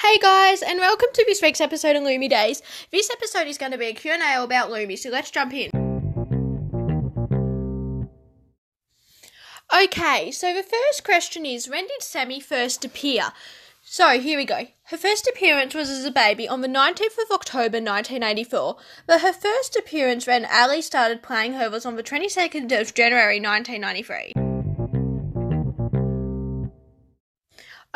Hey guys, and welcome to this week's episode of Lumi Days. This episode is going to be a Q&A about Lumi, so let's jump in. Okay, so the first question is, when did Sami first appear? So, here we go. Her first appearance was as a baby on the 19th of October 1984, but her first appearance when Ali started playing her was on the 22nd of January 1993.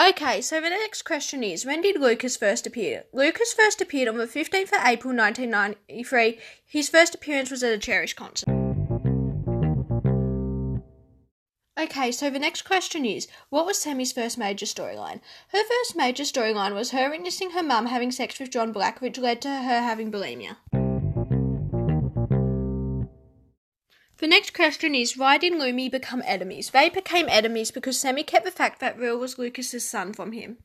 Okay, so the next question is when did Lucas first appear? Lucas first appeared on the 15th of April 1993. His first appearance was at a Cherish concert. Okay, so the next question is what was Sami's first major storyline? Her first major storyline was her witnessing her mum having sex with John Black, which led to her having bulimia. The next question is why did Lumi become enemies? They became enemies because Sami kept the fact that Will was Lucas's son from him.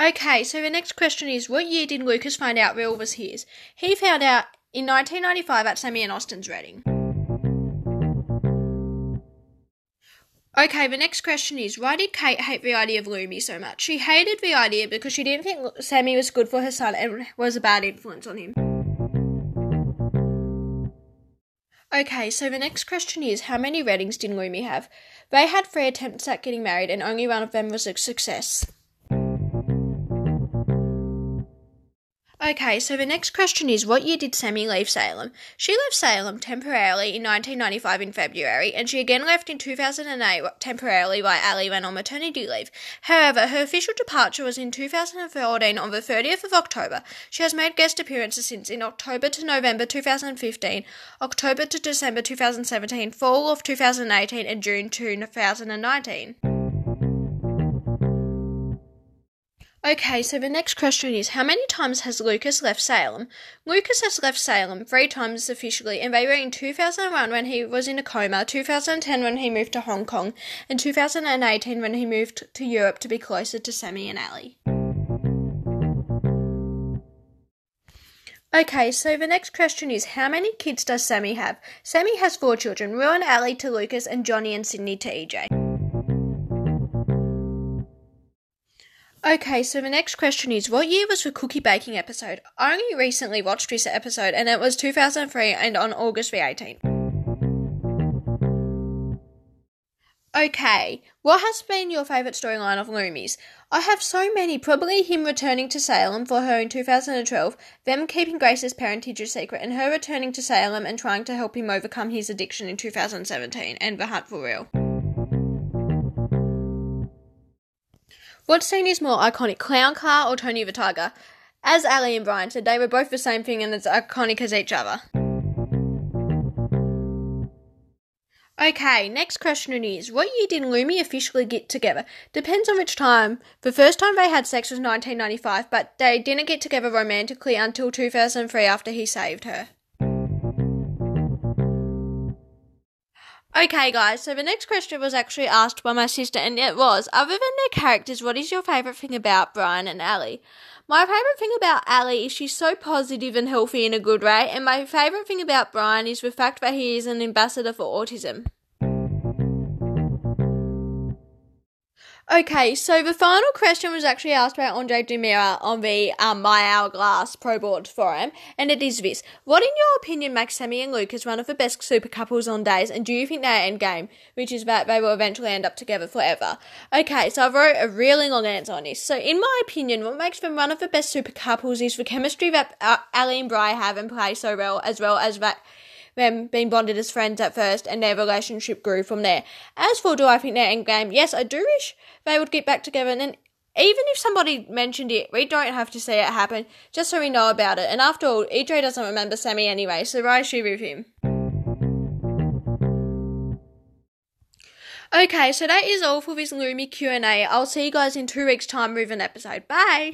Okay, so the next question is what year did Lucas find out Will was his? He found out in 1995 at Sami and Austin's wedding. Okay, the next question is why did Kate hate the idea of Lumi so much? She hated the idea because she didn't think Sami was good for her son and was a bad influence on him. Okay, so the next question is how many weddings did Lumi have? They had three attempts at getting married, and only one of them was a success. Okay, so the next question is what year did Sami leave Salem? She left Salem temporarily in 1995 in February, and she again left in 2008 temporarily while Ali went on maternity leave. However, her official departure was in 2014 on the 30th of October. She has made guest appearances since in October to November 2015, October to December 2017, fall of 2018, and June 2019. Okay, so the next question is How many times has Lucas left Salem? Lucas has left Salem three times officially, and they were in 2001 when he was in a coma, 2010 when he moved to Hong Kong, and 2018 when he moved to Europe to be closer to Sami and Allie. Okay, so the next question is How many kids does Sami have? Sami has four children and Allie to Lucas, and Johnny and Sydney to EJ. Okay, so the next question is What year was the cookie baking episode? I only recently watched this episode and it was 2003 and on August the 18th. Okay, what has been your favourite storyline of Lumi's? I have so many, probably him returning to Salem for her in 2012, them keeping Grace's parentage a secret, and her returning to Salem and trying to help him overcome his addiction in 2017, and The Hunt for Real. What scene is more iconic, Clown Car or Tony the Tiger? As Ali and Bryan said, they were both the same thing and as iconic as each other. Okay, next question is What year did Lumi officially get together? Depends on which time. The first time they had sex was 1995, but they didn't get together romantically until 2003 after he saved her. Okay, guys, so the next question was actually asked by my sister, and it was Other than their characters, what is your favourite thing about Bryan and Ali? My favourite thing about Ali is she's so positive and healthy in a good way, and my favourite thing about Bryan is the fact that he is an ambassador for autism. Okay, so the final question was actually asked by Andre Demira on the um, My Hourglass Pro Board forum, and it is this: What, in your opinion, makes Sami and Lucas one of the best super couples on days, and do you think they're endgame, which is that they will eventually end up together forever? Okay, so I wrote a really long answer on this. So, in my opinion, what makes them one of the best super couples is the chemistry that uh, Ali and Bry have and play so well, as well as that them being bonded as friends at first and their relationship grew from there. As for do I think they're endgame, yes, I do wish they would get back together and then even if somebody mentioned it, we don't have to see it happen, just so we know about it. And after all, EJ doesn't remember Sami anyway, so why should with him? Okay, so that is all for this Lumi Q&A. I'll see you guys in two weeks' time with an episode. Bye!